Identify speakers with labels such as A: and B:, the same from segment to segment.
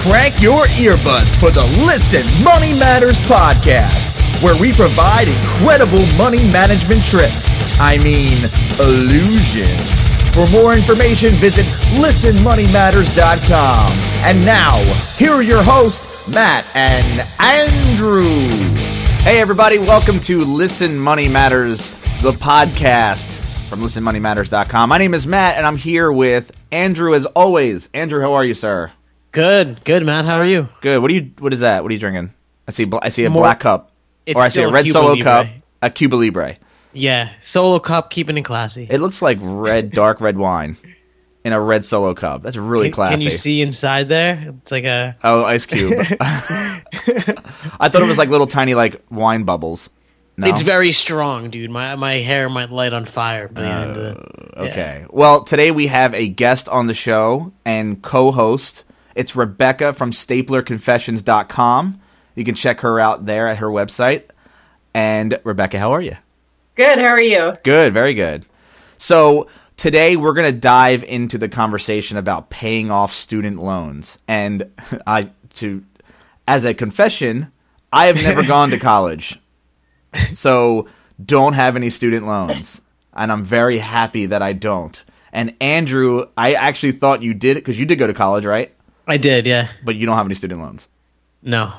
A: Crank your earbuds for the Listen Money Matters podcast, where we provide incredible money management tricks. I mean, illusions. For more information, visit listenmoneymatters.com. And now, here are your hosts, Matt and Andrew.
B: Hey, everybody, welcome to Listen Money Matters, the podcast from listenmoneymatters.com. My name is Matt, and I'm here with Andrew as always. Andrew, how are you, sir?
C: Good, good, Matt. How are you?
B: Good. What are you? What is that? What are you drinking? I see. I see a
C: More-
B: black cup,
C: It's
B: or I see a red
C: Cuba
B: solo
C: Libre.
B: cup, a Cuba Libre.
C: Yeah, solo cup, keeping it classy.
B: It looks like red, dark red wine in a red solo cup. That's really
C: can,
B: classy.
C: can you see inside there? It's like a.
B: Oh, ice cube. I thought it was like little tiny like wine bubbles. No?
C: It's very strong, dude. My my hair might light on fire by the end of it.
B: Oh, okay. Well, today we have a guest on the show and co-host. It's Rebecca from staplerconfessions.com. You can check her out there at her website. And Rebecca, how are you?
D: Good. How are you?
B: Good, very good. So, today we're going to dive into the conversation about paying off student loans. And I to as a confession, I have never gone to college. So, don't have any student loans. And I'm very happy that I don't. And Andrew, I actually thought you did cuz you did go to college, right?
C: I did, yeah.
B: But you don't have any student loans.
C: No,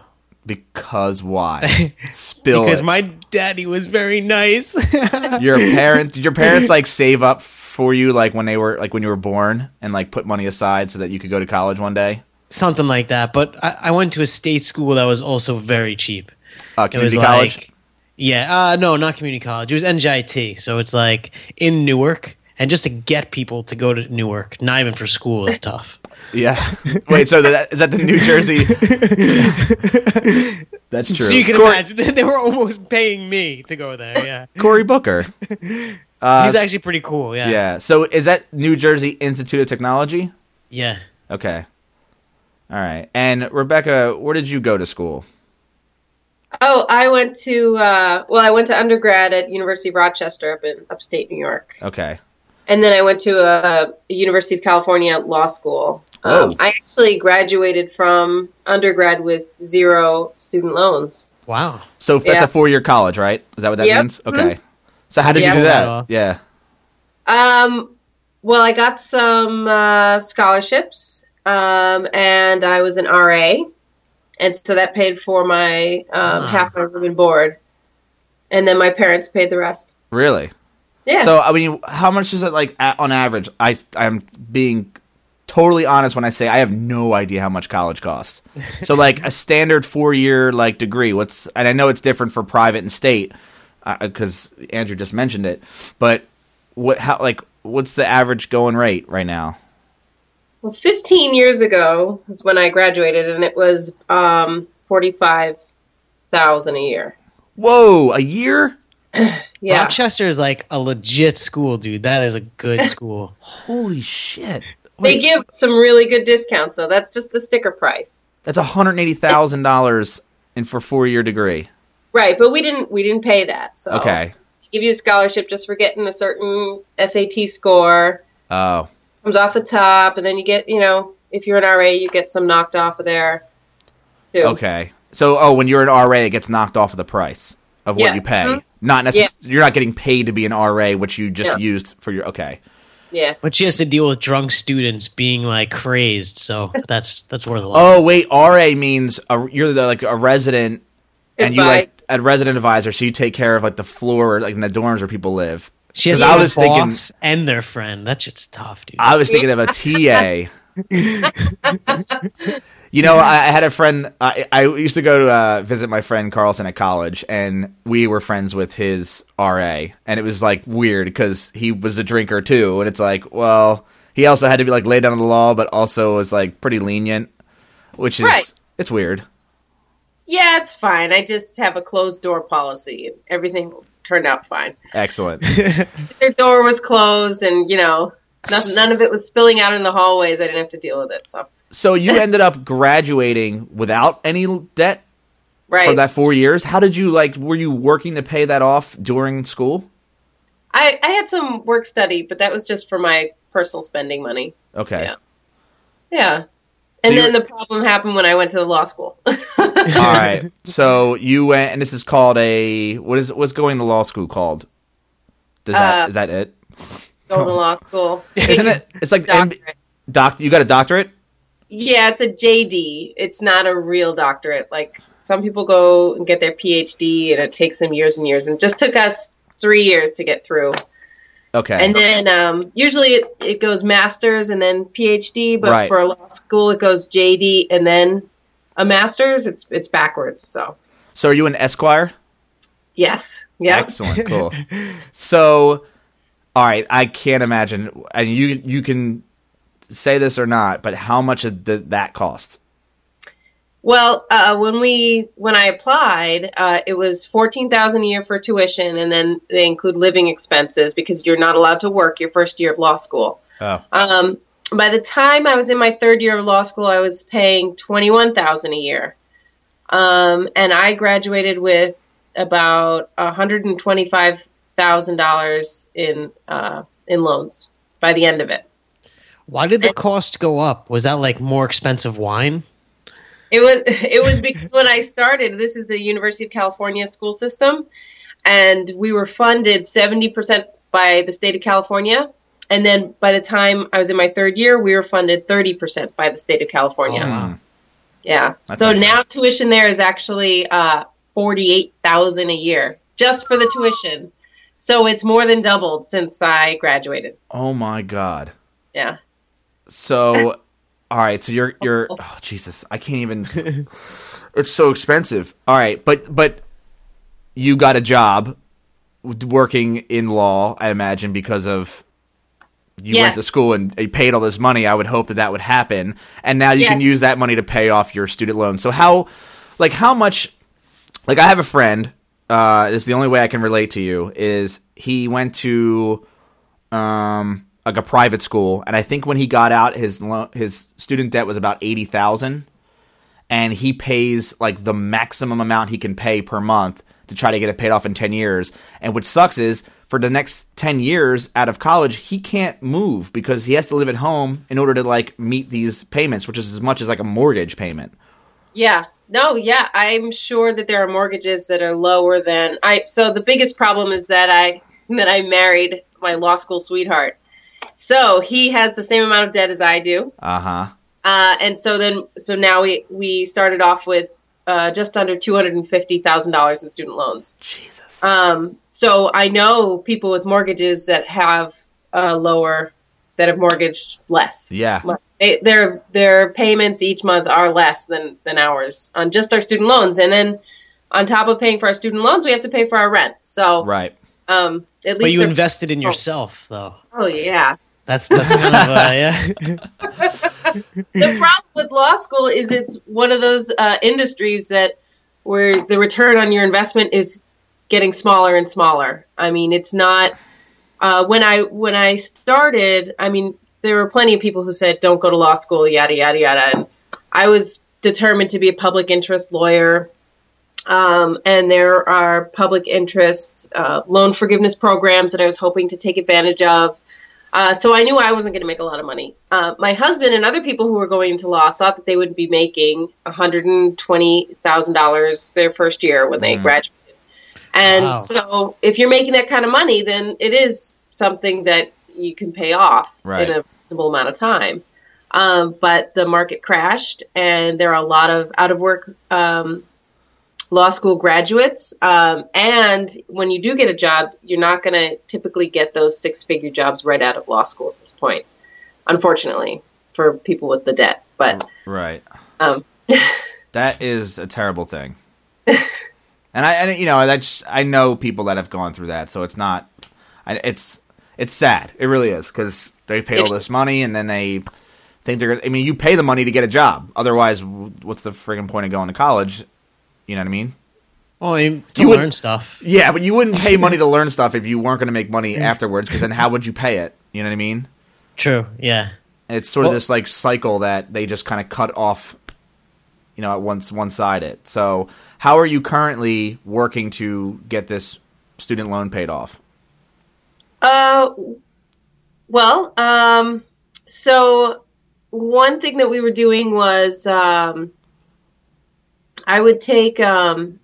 B: Because why? Spill
C: because
B: it.
C: my daddy was very nice.
B: your parents did your parents like save up for you like when they were like when you were born and like put money aside so that you could go to college one day
C: Something like that. But I, I went to a state school that was also very cheap.
B: uh,
C: It was
B: community college
C: like, yeah, uh, no, not community college. It was NJIT. So it's like in Newark. And just to get people to go to Newark, not even for school, is tough.
B: Yeah. Wait so that is that the new jersey? That's true.
C: So you can
B: Cor-
C: imagine they were almost paying me to go there. Yeah,
B: cory booker. Uh,
C: he's actually pretty cool. Yeah,
B: yeah. So is that new jersey institute of technology?
C: Yeah.
B: okay. All right. And rebecca where did you go to school?
D: Oh, I went to uh, well, I went to undergrad at University of Rochester up in upstate New York,
B: okay.
D: And then I went to a, a University of California law school.
B: Whoa.
D: Um, I actually graduated from undergrad with zero student loans.
C: Wow.
B: so that's
D: Yeah.
B: a four-year college right is that what that
D: Yep.
B: means okay so how did
D: Yeah.
B: you do
C: that
B: that yeah
D: Um, well, I got some uh, scholarships, um, and I was an RA, and so that paid for my um,
C: Ah.
D: half my room and board, and then my parents paid the rest.
B: really
D: Yeah.
B: So I mean, how much is it like a- on average? I I'm being totally honest when I say I have no idea how much college costs. So like a standard four year like degree, what's and I know it's different for private and state because Andrew just mentioned it, but what how like what's the average going rate right now?
D: Well, 15 years ago is when I graduated, and it was um, 45,000 a year.
B: Whoa, a year?
D: Yeah.
C: Rochester is like a legit school, dude. That is a good school.
B: Holy shit!
D: They
B: Wait,
D: give some really good discounts, so that's just the sticker price.
B: that's one hundred eighty thousand dollars in for four year degree.
D: Right, but we didn't we didn't pay that. So
B: Okay.
D: give you a scholarship just for getting a certain SAT score.
B: Oh,
D: Comes off the top, and then you get, you know, if you're an RA, you get some knocked off of there too.
B: Okay. So, oh, when you're an RA, it gets knocked off of the price of what
D: Yeah.
B: you pay.
D: Mhm.
B: Not necessarily. You're not getting paid to be an RA, which you just
D: Yeah.
B: used for your. Okay.
D: Yeah.
C: But she has to deal with drunk students being like crazed, so that's that's worth a lot.
B: Oh wait, RA means a, you're the, like a resident, and you like a resident advisor, so you take care of like the floor, like in the dorms where people live.
C: she has to
B: I was thinking-
C: boss and their friend. That shit's tough, dude.
B: I was thinking of a TA. you know, I, I had a friend. I, I used to go to uh, visit my friend Carlson at college, and we were friends with his RA, and it was like weird because he was a drinker too, and it's like, well, he also had to be like laid down the law, but also was like pretty lenient, which is
D: Right.
B: it's weird.
D: Yeah, it's fine. I just have a closed door policy, and everything turned out fine.
B: Excellent.
D: Their door was closed, and you know, none, none of it was spilling out in the hallways. I didn't have to deal with it. So
B: so you ended up graduating without any debt
D: right,
B: for that four years. How did you like? Were you working to pay that off during school?
D: I I had some work study, but that was just for my personal spending money.
B: Okay.
D: Yeah. Yeah. And
B: So
D: then the problem happened when I went to the law school.
B: All right. So you went, and this is called a what is what's going to law school called? Does that
D: Uh,
B: is that it?
D: Going to law school.
B: Isn't it? It's like M- doc. You got a doctorate?
D: Yeah, it's a JD. It's not a real doctorate. Like some people go and get their PhD, and it takes them years and years. And just took us three years to get through.
B: Okay.
D: And then um, usually it, it goes master's and then PhD, but
B: Right.
D: for a law school it goes JD and then a master's. It's it's backwards. So
B: so are you an Esquire?
D: yes, yeah.
B: Excellent. Cool. so, all right. I can't imagine, and you you can say this or not, but how much did that cost?
D: Well, uh, when we when I applied, uh, it was fourteen thousand a year for tuition, and then they include living expenses because you're not allowed to work your first year of law school.
B: Oh.
D: Um, by the time I was in my third year of law school, I was paying twenty one thousand a year, um, and I graduated with about one hundred and twenty five thousand dollars in uh, in loans by the end of it.
C: Why did the cost go up? Was that like more expensive wine?
D: It was it was because when I started, this is the University of California school system, and we were funded seventy percent by the state of California, and then by the time I was in my third year, we were funded thirty percent by the state of California.
C: Oh, wow.
D: Yeah.
B: That's
D: so
B: okay.
D: now tuition there is actually uh, forty eight thousand a year just for the tuition. So it's more than doubled since I graduated.
B: Oh my god.
D: Yeah.
B: So, all right. So you're you're. Oh Jesus, I can't even. it's so expensive. All right, but but you got a job working in law, I imagine, because of you went to school and you paid all this money. I would hope that that would happen, and now you can use that money to pay off your student loan. So how, like, how much? Like, I have a friend. Uh, this is the only way I can relate to you. Is he went to um like a private school and i think when he got out his lo- his student debt was about 80,000 and he pays like the maximum amount he can pay per month to try to get it paid off in 10 years and what sucks is for the next 10 years out of college he can't move because he has to live at home in order to like meet these payments which is as much as like a mortgage payment
D: Yeah. No, yeah, I'm sure that there are mortgages that are lower than I so the biggest problem is that I that I married my law school sweetheart. So, he has the same amount of debt as I do.
B: uh-huh
D: Uh, and so then so now we we started off with uh, just under $250,000 in student loans.
B: jesus
D: Um, so I know people with mortgages that have uh, lower that have mortgaged less.
B: yeah
D: They, their their payments each month are less than than ours on just our student loans, and then on top of paying for our student loans, we have to pay for our rent. So,
B: right
D: um, at
C: But you invested in yourself, though.
D: oh yeah.
C: That's that's kind of uh, yeah.
D: the problem with law school is it's one of those uh, industries that where the return on your investment is getting smaller and smaller. I mean, it's not. Uh, when I when I started, I mean, there were plenty of people who said, "Don't go to law school," yada yada yada, and I was determined to be a public interest lawyer. Um, and there are public interest uh, loan forgiveness programs that I was hoping to take advantage of. Uh, so I knew I wasn't going to make a lot of money. Uh, my husband and other people who were going into law thought that they would be making $120,000 their first year when they
B: Mm.
D: graduated. And
C: Wow.
D: so if you're making that kind of money, then it is something that you can pay off
B: Right.
D: in a reasonable amount of time. Um, but the market crashed, and there are a lot of out of work um, law school graduates. Um, and when you do get a job, you're not going to typically get those six figure jobs right out of law school at this point, unfortunately, for people with the debt. But
B: right
D: um,
B: That is a terrible thing. and I, and you know, that's I know people that have gone through that, so it's not. I, it's it's sad. It really is because they pay all this money and then they think they're. I mean, you pay the money to get a job. Otherwise, what's the friggin' point of going to college? You know what I mean?
C: Oh, I mean, to
B: You would-
C: learn stuff.
B: Yeah, but you wouldn't pay money to learn stuff if you weren't going to make money afterwards. Because then, how would you pay it? You know what I mean?
C: True. Yeah.
B: And it's sort of this like cycle that they just kind of cut off, you know, at once one side it. So, how are you currently working to get this student loan paid off?
D: Uh, well, um, so one thing that we were doing was um, I would take um,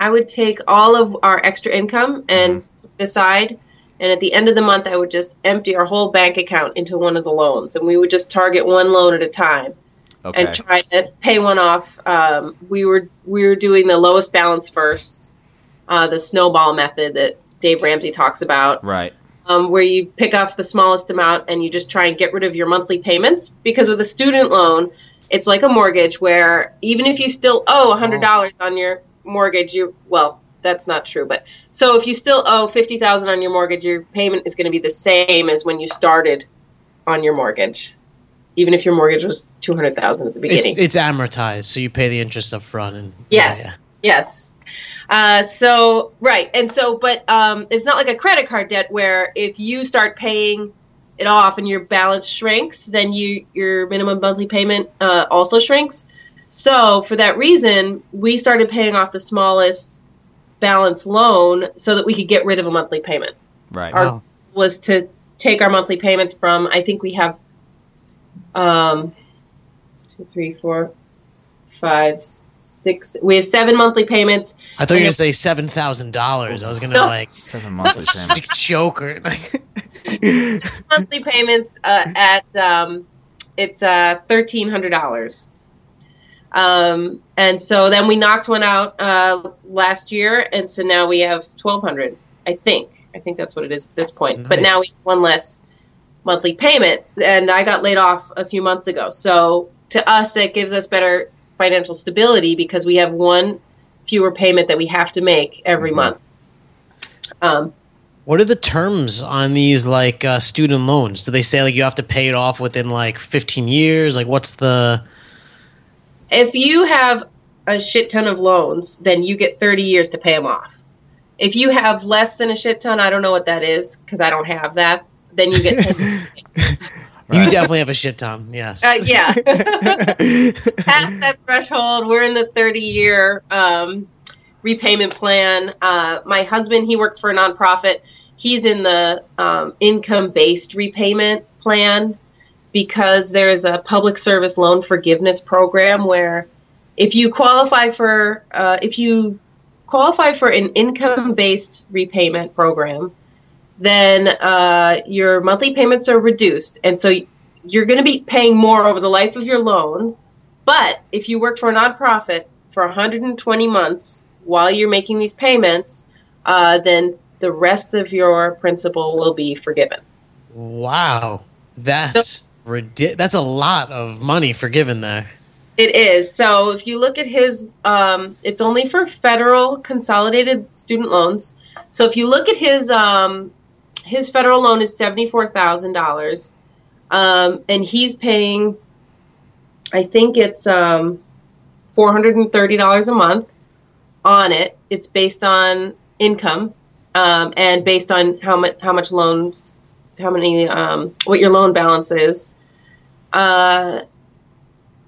D: I would take all of our extra income and it aside, and at the end of the month, I would just empty our whole bank account into one of the loans, and we would just target one loan at a time
B: Okay.
D: and try to pay one off. Um, we were we were doing the lowest balance first, uh, the snowball method that Dave Ramsey talks about
B: right.
D: um, where you pick off the smallest amount and you just try and get rid of your monthly payments. Because with a student loan, it's like a mortgage where even if you still owe $100 on your mortgage, you well, that's not true, but so if you still owe 50,000 on your mortgage, your payment is going to be the same as when you started on your mortgage. Even if your mortgage was 200,000 at the
C: It's
D: beginning.
C: it's amortized, so you pay the interest up front and
D: Yes.
C: yeah, yeah.
D: Yes. Uh, so right, and so, but um, it's not like a credit card debt where if you start paying it off and your balance shrinks, then you your minimum monthly payment uh, also shrinks. So for that reason, we started paying off the smallest balance loan so that we could get rid of a monthly payment.
B: Right.
D: Our
C: Wow.
D: was to take our monthly payments from I think we have um two, three, four, five, six. We have seven monthly payments.
C: I thought you were gonna say seven thousand dollars. I was gonna
D: No.
C: like
B: Seven monthly payments.
C: joke or
D: monthly payments uh, at um, it's uh, thirteen hundred dollars. Um, and so then we knocked one out uh, last year, and so now we have twelve hundred. I think. I think that's what it is at this point. But now we have one less monthly payment, and I got laid off a few months ago. So to us, that gives us better financial stability because we have one fewer payment that we have to make every
B: Mhm.
D: month. Um,
C: What are the terms on these like uh, student loans? Do they say like you have to pay it off within like fifteen years? Like what's the
D: if you have a shit ton of loans, then you get 30 years to pay them off. If you have less than a shit ton, I don't know what that is because I don't have that. Then you get 10 years.
C: You definitely have a shit ton. Yes.
D: Uh, yeah. Past that threshold, we're in the 30 year um, repayment plan. Uh, my husband, he works for a nonprofit. He's in the um, income based repayment plan because there's a public service loan forgiveness program where if you qualify for uh, if you qualify for an income based repayment program then uh, your monthly payments are reduced and so you're going to be paying more over the life of your loan but if you work for a nonprofit for 120 months while you're making these payments uh, then the rest of your principal will be forgiven
C: wow. That's ridi- That's a lot of money forgiven there.
D: It is. So if you look at his, um, it's only for federal consolidated student loans. So if you look at his, um, his federal loan is seventy four thousand dollars, um, and he's paying, I think it's um, four hundred and thirty dollars a month on it. It's based on income um, and based on how much how much loans, how many um, what your loan balance is. Uh,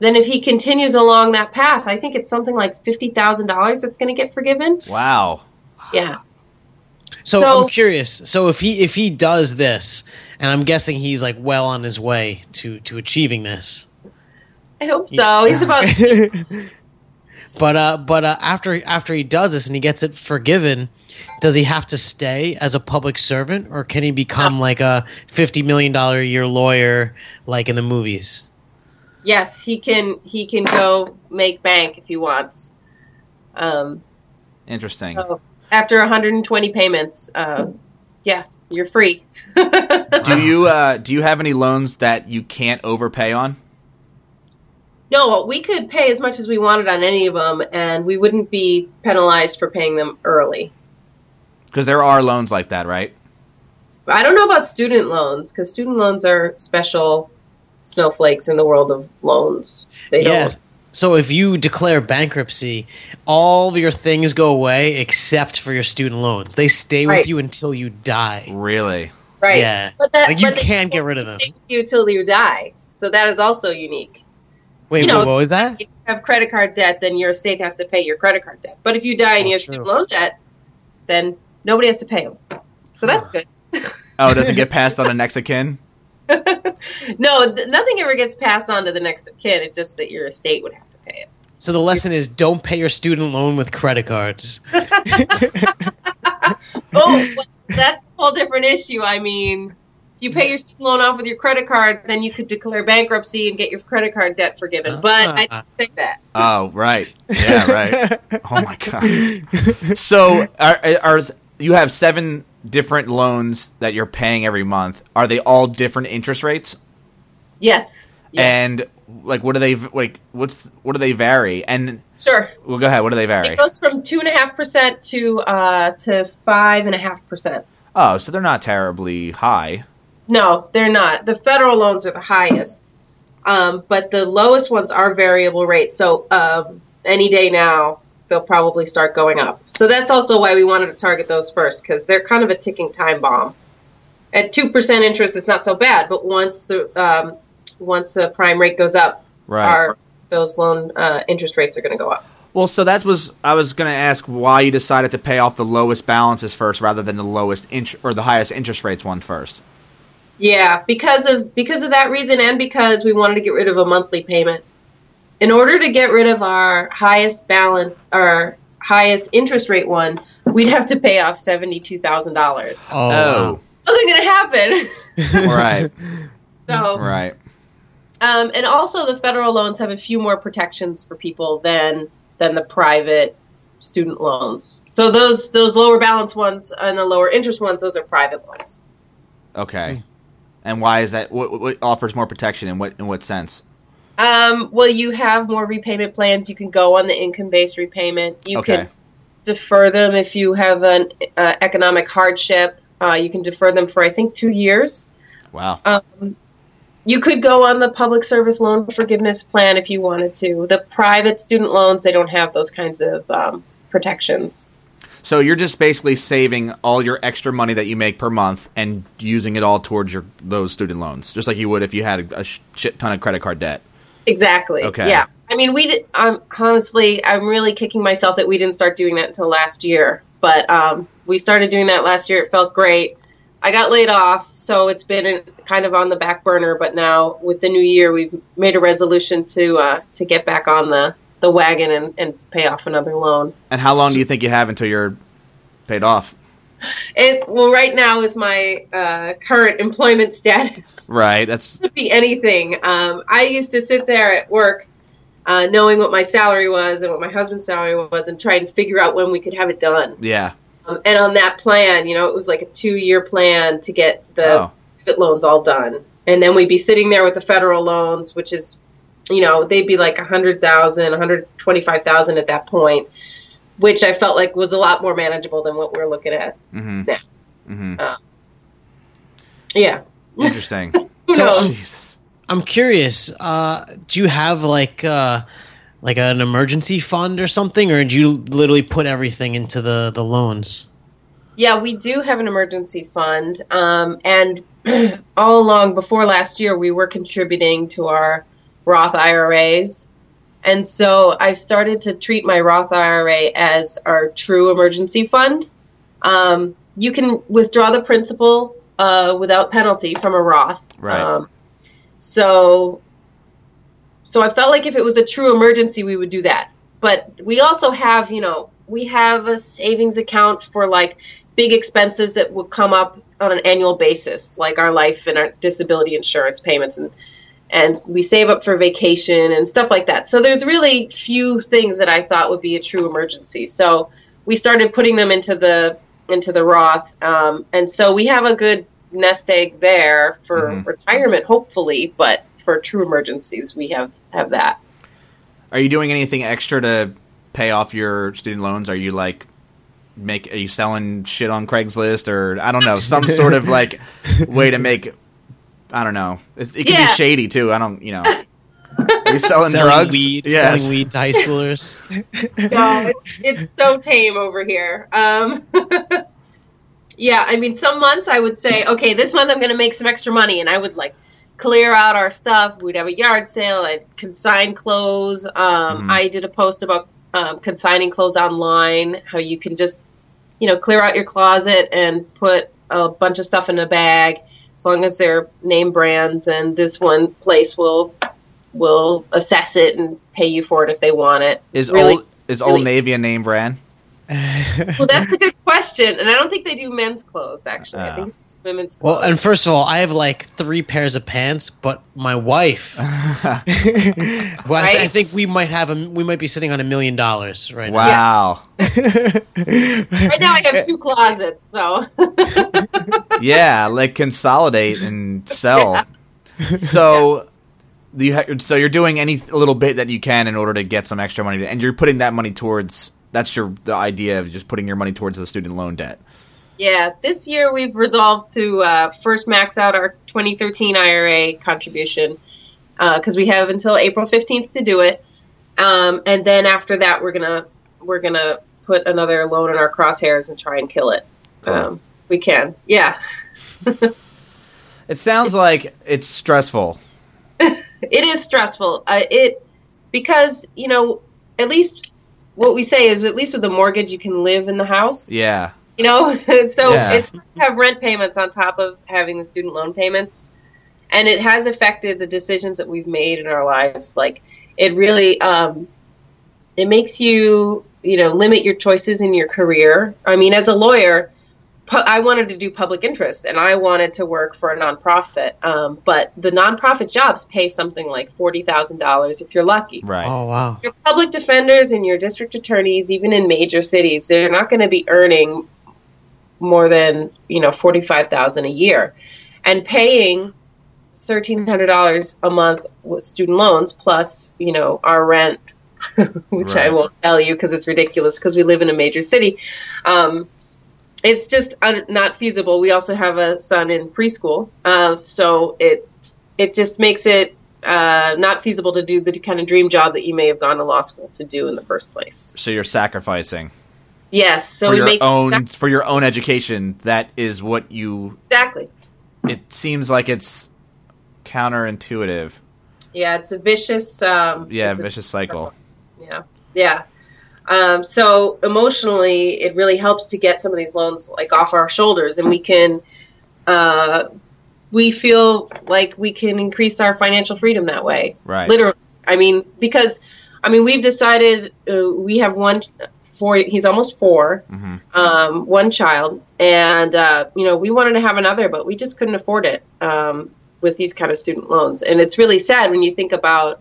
D: then if he continues along that path, I think it's something like fifty thousand dollars that's going to get forgiven.
B: Wow.
D: Yeah,
C: So,
D: So-
C: I'm curious. So if he if he does this, and I'm guessing he's like well on his way to to achieving this.
D: I hope so. He's about
C: But uh, but uh, after after he does this and he gets it forgiven, does he have to stay as a public servant, or can he become like a fifty million dollar a year lawyer, like in the movies?
D: yes, he can. He can go make bank if he wants. Um,
B: Interesting.
D: so after 120 payments, uh, yeah, you're free.
B: do you uh, do you have any loans that you can't overpay on?
D: No, we could pay as much as we wanted on any of them, and we wouldn't be penalized for paying them early.
B: Because there are loans like that, right?
D: I don't know about student loans because student loans are special snowflakes in the world of loans. They
C: Yes.
D: don't.
C: So if you declare bankruptcy, all of your things go away except for your student loans. They stay with you until you die.
B: Really?
D: Right.
C: Yeah.
D: But that
C: Like you
D: but they
C: can't get rid of them.
D: stay with you till you die. So that is also unique.
C: Wait,
D: you know-
C: wait, what was that?
D: If you have credit card debt, then your estate has to pay your credit card debt. But if you die and
C: Oh,
D: you have student loan debt, then nobody has to pay them. So that's good.
B: Oh, it doesn't get passed on to next of kin?
D: no, th- nothing ever gets passed on to the next of kin. It's just that your estate would have to pay it.
C: So the lesson is don't pay your student loan with credit cards.
D: Oh, well, that's a whole different issue. I mean, if you pay your student loan off with your credit card, then you could declare bankruptcy and get your credit card debt forgiven. But I
C: Ah.
D: didn't say that.
B: Oh, right. Yeah, right. oh my god. So, are, are you have seven different loans that you're paying every month? Are they all different interest rates?
D: Yes. yes.
B: And like, what do they like? What's what do they vary? And
D: sure.
B: well, go ahead. What do they vary?
D: It goes from two and a half percent to uh to five and a half percent.
B: Oh, so they're not terribly high.
D: No, they're not. The federal loans are the highest, um, but the lowest ones are variable rate. So um, any day now, they'll probably start going up. So that's also why we wanted to target those first because they're kind of a ticking time bomb. At two percent interest, it's not so bad, but once the um, once the prime rate goes up,
B: Right.
D: our those loan uh, interest rates are going to go up.
B: Well, so that was I was going to ask why you decided to pay off the lowest balances first rather than the lowest int- or the highest interest rates one first.
D: Yeah, because of because of that reason, and because we wanted to get rid of a monthly payment. In order to get rid of our highest balance, our highest interest rate one, we'd have to pay off seventy two thousand dollars.
C: Oh,
D: Wasn't going to happen.
B: right,
D: so,
B: right.
D: um, and also the federal loans have a few more protections for people than than the private student loans. So those those lower balance ones and the lower interest ones, those are private loans.
B: Okay. And why is that? What, what offers more protection in what in what sense?
D: Um, well, you have more repayment plans. You can go on the income based repayment. You
B: Okay.
D: can defer them if you have an uh, economic hardship. Uh, you can defer them for I think two years.
B: Wow.
D: Um, you could go on the public service loan forgiveness plan if you wanted to. The private student loans they don't have those kinds of um, protections.
B: So you're just basically saving all your extra money that you make per month and using it all towards your those student loans, just like you would if you had a, a shit ton of credit card debt.
D: Exactly.
B: Okay.
D: Yeah. I mean, we did. Um, honestly, I'm really kicking myself that we didn't start doing that until last year. But um, we started doing that last year. It felt great. I got laid off, so it's been in, kind of on the back burner. But now, with the new year, we've made a resolution to uh, to get back on the, the wagon and, and pay off another loan.
B: And how long do you think you have until you're paid off?
D: It well, right now with my uh, current employment status,
B: Right. That's
D: could be anything. Um, I used to sit there at work, uh, knowing what my salary was and what my husband's salary was, and try and figure out when we could have it done.
B: yeah.
D: Um, and on that plan, you know, it was like a two-year plan to get the
B: Oh.
D: loans all done, and then we'd be sitting there with the federal loans, which is, you know, they'd be like a hundred thousand, one hundred twenty-five thousand at that point, which I felt like was a lot more manageable than what we're looking at.
B: Mm-hmm.
D: Yeah.
B: Mm-hmm.
D: Yeah.
B: Interesting.
C: So-
B: Jesus.
C: I'm curious. Uh, do you have like uh, like an emergency fund or something, or do you literally put everything into the the loans?
D: Yeah, we do have an emergency fund. Um, and all along before last year, we were contributing to our Roth IRAs. And so I've started to treat my Roth IRA as our true emergency fund. Um, you can withdraw the principal uh, without penalty from a Roth.
B: Right.
D: Um, so, so I felt like if it was a true emergency, we would do that. But we also have, you know, we have a savings account for like big expenses that will come up on an annual basis, like our life and our disability insurance payments, and and we save up for vacation and stuff like that. So there's really few things that I thought would be a true emergency. So we started putting them into the into the Roth, um, and so we have a good nest egg there for
B: Mhm.
D: retirement, hopefully. But for true emergencies, we have have that.
B: Are you doing anything extra to pay off your student loans? Are you like make are you selling shit on Craigslist or I don't know some sort of like way to make I don't know it, it can
D: Yeah.
B: be shady too. I don't you know. Are you selling,
C: selling
B: drugs?
C: weed,
B: Yes.
C: selling weed to high schoolers.
D: no, it's, it's so tame over here. Um, yeah, I mean, some months I would say, okay, this month I'm going to make some extra money, and I would like clear out our stuff. We'd have a yard sale. I'd consign clothes. Um,
B: Mhm.
D: I did a post about um, consigning clothes online, how you can just, you know, clear out your closet and put a bunch of stuff in a bag. As long as they're name brands, and this one place will will assess it and pay you for it if they want it. It's
B: Is
D: really
B: old is
D: really-
B: Old Navy a name brand?
D: well. That's a good question, and I don't think they do men's clothes. Actually, I
B: Ah.
D: think it's just women's clothes.
C: Well, and first of all, I have like three pairs of pants, but my wife. well, I, th- I think we might have a we might be sitting on a million dollars right now.
B: Wow.
D: right now I have two closets, so
B: yeah, like consolidate and sell. So you ha- so you're doing any little bit that you can in order to get some extra money, and you're putting that money towards. That's your the idea of just putting your money towards the student loan debt.
D: Yeah, this year we've resolved to uh, first max out our 2013 IRA contribution because we have until April 15th to do it, um, and then after that we're gonna we're gonna put another loan in our crosshairs and try and kill it.
B: Cool.
D: Um, we can, yeah.
B: It sounds like it's stressful.
D: It is stressful. Uh, it because you know at least what we say is at least with the mortgage you can live in the house.
B: Yeah.
D: You know so
B: Yeah.
D: it's have rent payments on top of having the student loan payments and it has affected the decisions that we've made in our lives like it really um, it makes you you know limit your choices in your career i mean as a lawyer pu- i wanted to do public interest and i wanted to work for a nonprofit um, but the nonprofit jobs pay something like $40000 if you're lucky
B: Right.
C: Oh wow.
D: your public defenders and your district attorneys, even in major cities, they're not going to be earning more than you know forty five thousand a year, and paying thirteen hundred dollars a month with student loans plus you know our rent, which I won't tell you because it's ridiculous because we live in a major city. Um, it's just un- not feasible. We also have a son in preschool, uh, so it it just makes it uh, not feasible to do the kind of dream job that you may have gone to law school to do in the first place.
B: So you're sacrificing
D: Yes, so
B: for
D: we
B: your
D: make
B: own for your own education. That is what you.
D: exactly.
B: It seems like it's counterintuitive.
D: Yeah, it's a vicious. Um,
B: Yeah,
D: a
B: vicious cycle.
D: Yeah, yeah. Um, so emotionally, it really helps to get some of these loans like off our shoulders, and we can. Uh, we feel like we can increase our financial freedom that way.
B: Right.
D: Literally, I mean, because I mean, we've decided uh, we have one four. He's almost 4
B: hmm
D: um, one child, and uh, you know, we wanted to have another, but we just couldn't afford it um, with these kind of student loans. And it's really sad when you think about,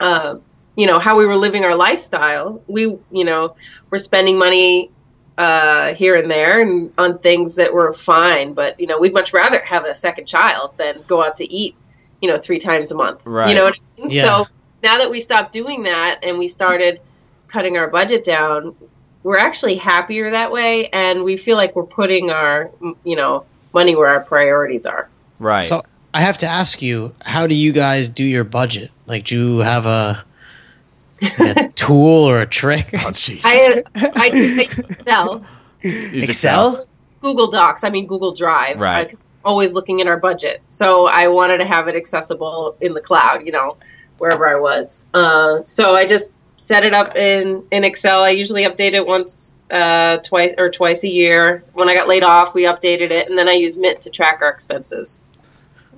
D: uh, you know, how we were living our lifestyle. We, you know, we're spending money uh, here and there and on things that were fine, but you know, we'd much rather have a second child than go out to eat, you know, three times a month.
B: Right.
D: You know what I mean?
C: Yeah.
D: So now that we stopped doing that and we started cutting our budget down, we're actually happier that way, and we feel like we're putting our, you know, money where our priorities are.
B: Right.
C: So I have to ask you, how do you guys do your budget? Like, do you have a, a tool or a trick?
B: oh, jeez.
D: I I use Excel,
C: Excel?
D: Google Docs. I mean Google Drive.
B: Right.
D: Always looking at our budget, so I wanted to have it accessible in the cloud. You know, wherever I was. Uh, so I just set it up in in Excel. I usually update it once, uh, twice or twice a year. When I got laid off, we updated it, and then I use Mint to track our expenses.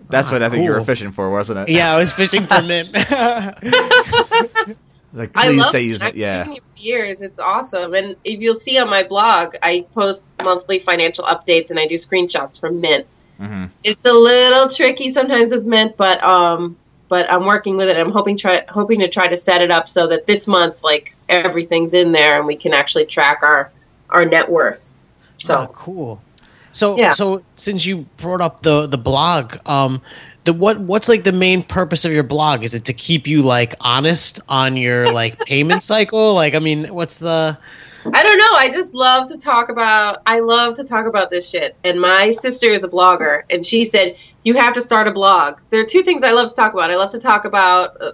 B: That's what I think you were fishing for, wasn't it?
C: Yeah, I was fishing for mint.
B: Like,
D: I
B: please
D: love
B: say use it. Yeah.
D: using it for years. It's awesome. And if you'll see on my blog, I post monthly financial updates and I do screenshots from Mint.
B: hmm
D: It's a little tricky sometimes with Mint, but um, but I'm working with it. I'm hoping try hoping to try to set it up so that this month, like everything's in there and we can actually track our our net worth. So
C: oh, cool. So,
D: Yeah.
C: so since you brought up the the blog, um, the what what's like the main purpose of your blog? Is it to keep you like honest on your like payment cycle? Like, I mean, what's the
D: I don't know. I just love to talk about. I love to talk about this shit. And my sister is a blogger, and she said you have to start a blog. There are two things I love to talk about. I love to talk about. Uh,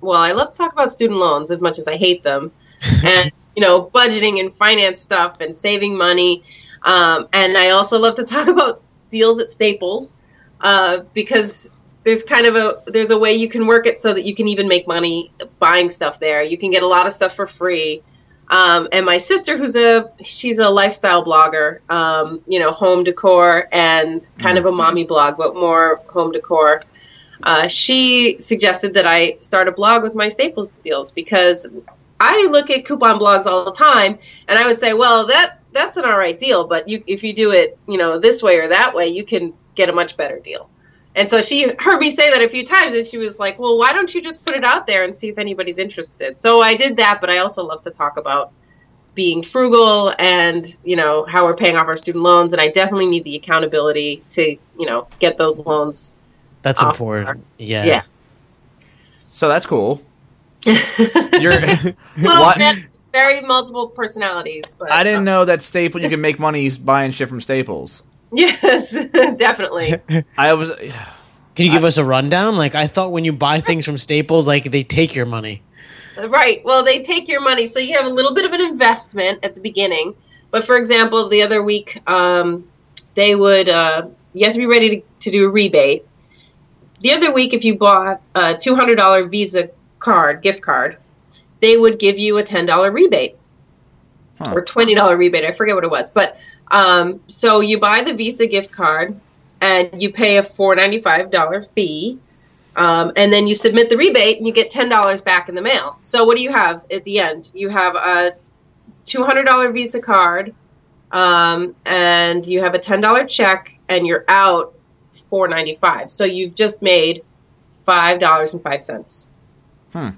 D: well, I love to talk about student loans as much as I hate them, and you know, budgeting and finance stuff and saving money. Um, and I also love to talk about deals at Staples uh, because there's kind of a there's a way you can work it so that you can even make money buying stuff there. You can get a lot of stuff for free. Um, and my sister, who's a she's a lifestyle blogger, um, you know, home decor and kind of a mommy blog, but more home decor. Uh, she suggested that I start a blog with my Staples deals because I look at coupon blogs all the time, and I would say, well, that that's an all right deal, but you if you do it, you know, this way or that way, you can get a much better deal. And so she heard me say that a few times, and she was like, "Well, why don't you just put it out there and see if anybody's interested?" So I did that, but I also love to talk about being frugal and you know how we're paying off our student loans, and I definitely need the accountability to you know get those loans.
C: That's
D: off
C: important. Yeah.
D: Yeah.
B: So that's cool. You're
D: Little
B: what?
D: bit, very multiple personalities, but
B: I didn't know that Staple you can make money buying shit from Staples.
D: Yes, definitely.
B: I was
C: Can you give us a rundown? Like I thought when you buy things from Staples, like they take your money.
D: Right. Well, they take your money, so you have a little bit of an investment at the beginning. But for example, the other week, um, they would uh, you have to be ready to, to do a rebate. The other week, if you bought a two hundred dollar Visa card, gift card, they would give you a ten dollar rebate
B: Huh.
D: or twenty dollar rebate. I forget what it was, but um, so you buy the Visa gift card and you pay a four ninety five dollar fee. Um, and then you submit the rebate and you get $10 back in the mail. So what do you have at the end? You have a $200 Visa card um, and you have a $10 check and you're out $4.95. So you've just made $5.05.
B: Hmm.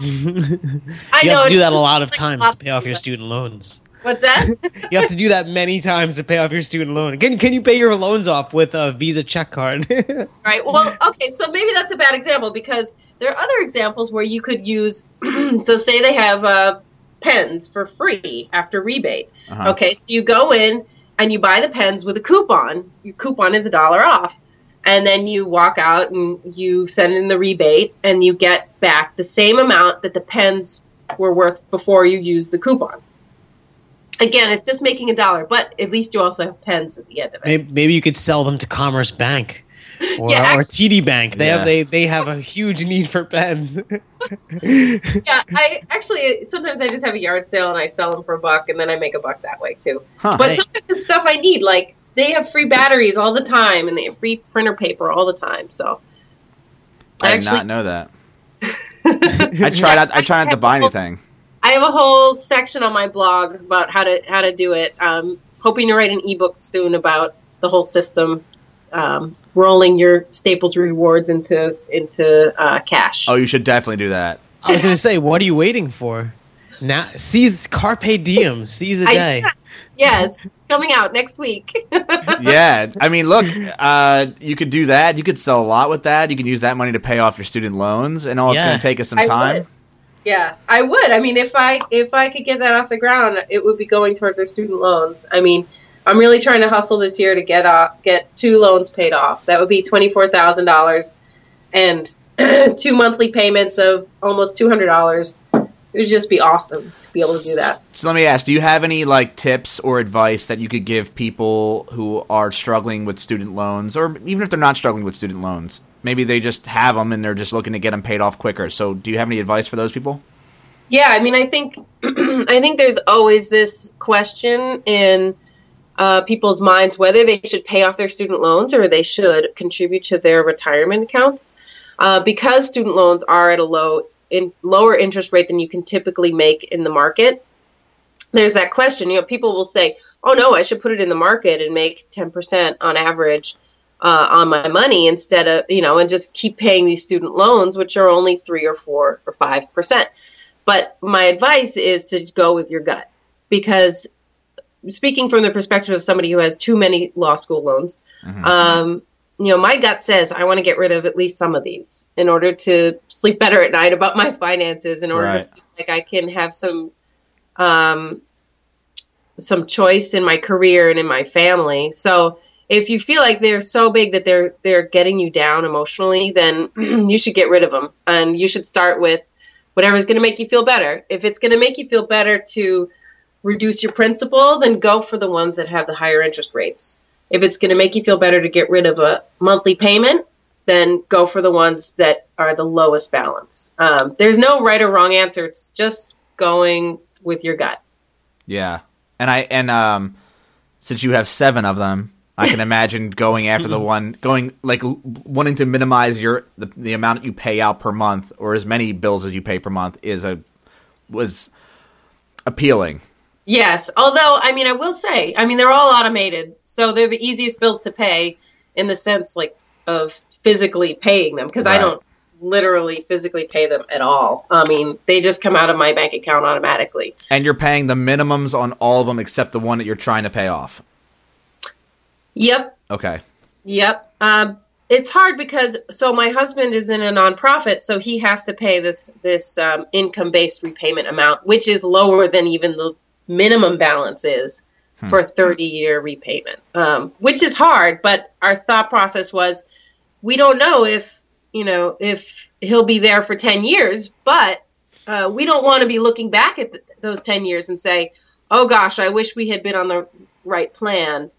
D: I
C: You
D: know
C: have to do that a lot of
D: like
C: times
D: lots
C: to pay off your student loans.
D: What's that?
C: You have to do that many times to pay off your student loan. Can can you pay your loans off with a Visa check card?
D: Right. Well, okay. So maybe that's a bad example because there are other examples where you could use. so say they have uh, pens for free after rebate.
B: Uh-huh.
D: Okay. So you go in and you buy the pens with a coupon. Your coupon is a dollar off, and then you walk out and you send in the rebate and you get back the same amount that the pens were worth before you used the coupon. Again, it's just making a dollar, but at least you also have pens at the end of it.
C: maybe, maybe you could sell them to Commerce Bank or,
D: Yeah,
C: or TD Bank. They
B: Yeah.
C: have they they have a huge need for pens.
D: yeah, I actually sometimes I just have a yard sale and I sell them for a buck, and then I make a buck that way too.
B: Huh.
D: But
C: Hey.
D: sometimes it's stuff I need, like they have free batteries all the time, and they have free printer paper all the time. So
B: I did
D: actually,
B: not know that. I try not I try not to buy anything.
D: I have a whole section on my blog about how to how to do it. Um, hoping to write an ebook soon about the whole system, um, rolling your Staples rewards into into uh, cash.
B: Oh, you should definitely do that.
C: I was gonna say, what are you waiting for? Now seize carpe diem, seize the
D: I
C: day.
D: should- yes, coming out next week.
B: yeah, I mean, look, uh, you could do that. You could sell a lot with that. You can use that money to pay off your student loans, and all it's going to take is some
D: I
B: time.
D: would. Yeah, I would. I mean, if I if I could get that off the ground, it would be going towards their student loans. I mean, I'm really trying to hustle this year to get off, get two loans paid off. That would be twenty four thousand dollars, and two monthly payments of almost two hundred dollars. It would just be awesome to be able to do that.
B: So let me ask: Do you have any like tips or advice that you could give people who are struggling with student loans, or even if they're not struggling with student loans? Maybe they just have them and they're just looking to get them paid off quicker. So, do you have any advice for those people?
D: Yeah, I mean, I think I think there's always this question in uh, people's minds whether they should pay off their student loans or they should contribute to their retirement accounts, uh, because student loans are at a low in lower interest rate than you can typically make in the market. There's that question. You know, people will say, "Oh no, I should put it in the market and make ten percent on average." Uh, on my money instead of you know and just keep paying these student loans which are only three or four or five percent but my advice is to go with your gut because speaking from the perspective of somebody who has too many law school loans, um, you know, my gut says I want to get rid of at least some of these in order to sleep better at night about my finances, in order
B: Right.
D: to feel like I can have some um, some choice in my career and in my family. So if you feel like they're so big that they're they're getting you down emotionally, then you should get rid of them, and you should start with whatever's going to make you feel better. If it's going to make you feel better to reduce your principal, then go for the ones that have the higher interest rates. If it's going to make you feel better to get rid of a monthly payment, then go for the ones that are the lowest balance. Um, there's no right or wrong answer. It's just going with your gut.
B: Yeah, and I and um, since you have seven of them, I can imagine going after the one going like wanting to minimize your the, the amount you pay out per month or as many bills as you pay per month is a was appealing.
D: Yes, although I mean, I will say, I mean, they're all automated, so they're the easiest bills to pay in the sense like of physically paying them because I don't literally physically pay them at all. I mean, they just come out of my bank account automatically.
B: And you're paying the minimums on all of them except the one that you're trying to pay off.
D: Yep,
B: Okay.
D: Yep. Um, it's hard because so my husband is in a nonprofit, so he has to pay this this um, income based repayment amount, which is lower than even the minimum balance is for a thirty year repayment, um, which is hard. But our thought process was, we don't know if you know if he'll be there for ten years, but uh, we don't want to be looking back at th- those ten years and say, oh gosh, I wish we had been on the right plan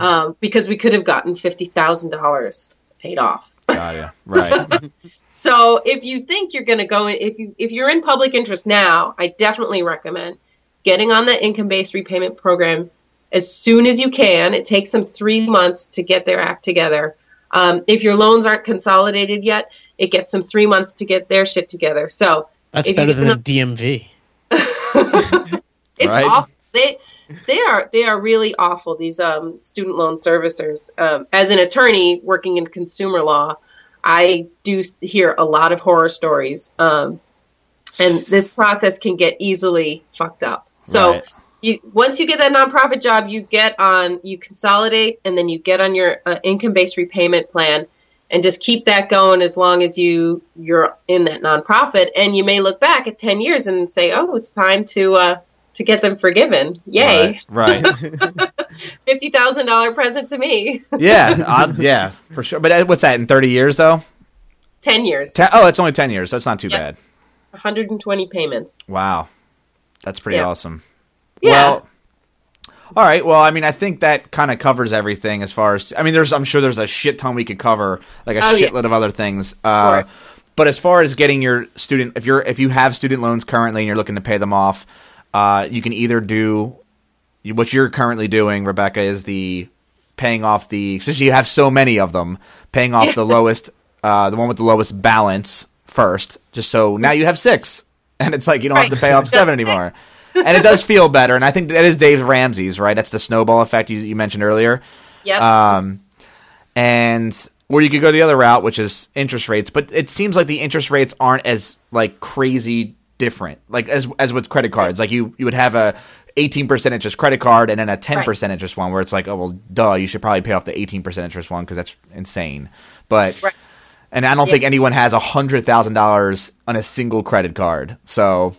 D: um, because we could have gotten fifty thousand dollars paid off.
B: Got. Right.
D: So if you think you're going to go, if you if you're in public interest now, I definitely recommend getting on the income based repayment program as soon as you can. It takes them three months to get their act together. Um, if your loans aren't consolidated yet, it gets them three months to get their shit together. So
C: That's better than a DMV.
D: it's
B: Right.
D: awful. They they are they are really awful. These um, student loan servicers. Um, as an attorney working in consumer law, I do hear a lot of horror stories, um, and this process can get easily fucked up. So.
B: Right.
D: You, once you get that nonprofit job, you get on, you consolidate, and then you get on your uh, income-based repayment plan, and just keep that going as long as you you're in that nonprofit. And you may look back at ten years and say, "Oh, it's time to uh, to get them forgiven." Yay,
B: Right. right.
D: fifty thousand dollar present to me.
B: Yeah. yeah. For sure. But uh, what's that in 30 years though?
D: ten years,
B: Ten, oh, it's only 10 years. So it's not too
D: Yeah.
B: bad.
D: One hundred and twenty payments.
B: Wow. That's pretty
D: Yeah.
B: awesome.
D: Yeah.
B: Well, all right. Well, I mean, I think that kind of covers everything as far as I mean, there's I'm sure there's a shit ton we could cover, like a
D: Oh, yeah.
B: shitload of other things. Uh. But as far as getting your student, if you're if you have student loans currently and you're looking to pay them off, uh, you can either do what you're currently doing, Rebecca, is the paying off the since you have so many of them, paying off the lowest, uh, the one with the lowest balance first, just so now you have six, and it's like you don't have to pay off seven anymore, and it does feel better. And I think that is Dave Ramsey's right. That's the snowball effect you, you mentioned earlier.
D: Yep.
B: Um, and or you could go the other route, which is interest rates. But it seems like the interest rates aren't as like crazy different, like as as with credit cards. Like you you would have a 18% interest credit card and then a 10% interest one where it's like, oh well, duh, you should probably pay off the 18% interest one because that's insane. But
D: Right.
B: And I don't
D: Yeah.
B: think anyone has a hundred thousand dollars on a single credit card. So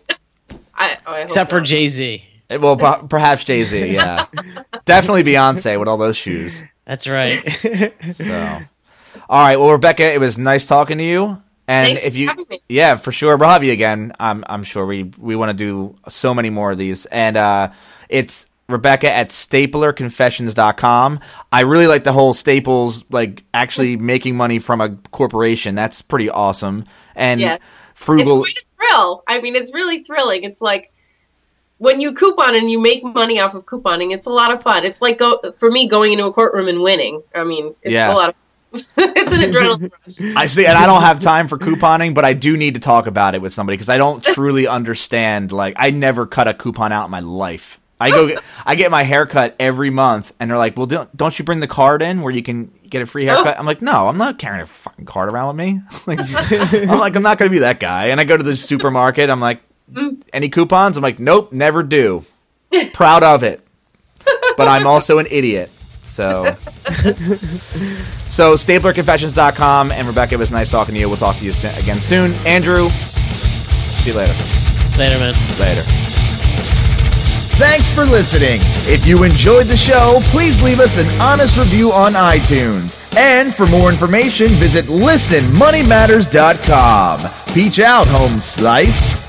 D: I, oh, I hope
C: Except for. Jay Z.
B: eh, well, per- perhaps Jay Z, yeah, definitely Beyonce with all those shoes.
C: That's right.
B: So, all right. Well, Rebecca, it was nice talking to you. And
D: Thanks
B: if
D: for
B: you,
D: me.
B: yeah, for sure, we'll have you again. I'm, I'm sure we we want to do so many more of these. And uh, it's Rebecca at staplerconfessions.com. I really like the whole Staples like actually making money from a corporation. That's pretty awesome. And
D: Yeah.
B: frugal.
D: It's quite a thrill. I mean, it's really thrilling. It's like when you coupon and you make money off of couponing, it's a lot of fun. It's like go for me going into a courtroom and winning. I mean, it's
B: Yeah.
D: a lot of it's an adrenaline rush.
B: I see, and I don't have time for couponing, but I do need to talk about it with somebody because I don't truly understand. Like, I never cut a coupon out in my life. I go, I get my haircut every month, and they're like, "Well, don't, don't you bring the card in where you can get a free haircut?" Oh. I'm like, "No, I'm not carrying a fucking card around with me." like, I'm like, I'm not gonna be that guy. And I go to the supermarket. I'm like, mm. "Any coupons?" I'm like, "Nope, never do." Proud of it, but I'm also an idiot. So. So, staplerconfessions.com. And Rebecca, it was nice talking to you. We'll talk to you again soon. Andrew, see you later.
C: Later, man.
B: Later.
A: Thanks for listening. If you enjoyed the show, please leave us an honest review on iTunes. And for more information, visit listenmoneymatters.com. Peach out, home slice.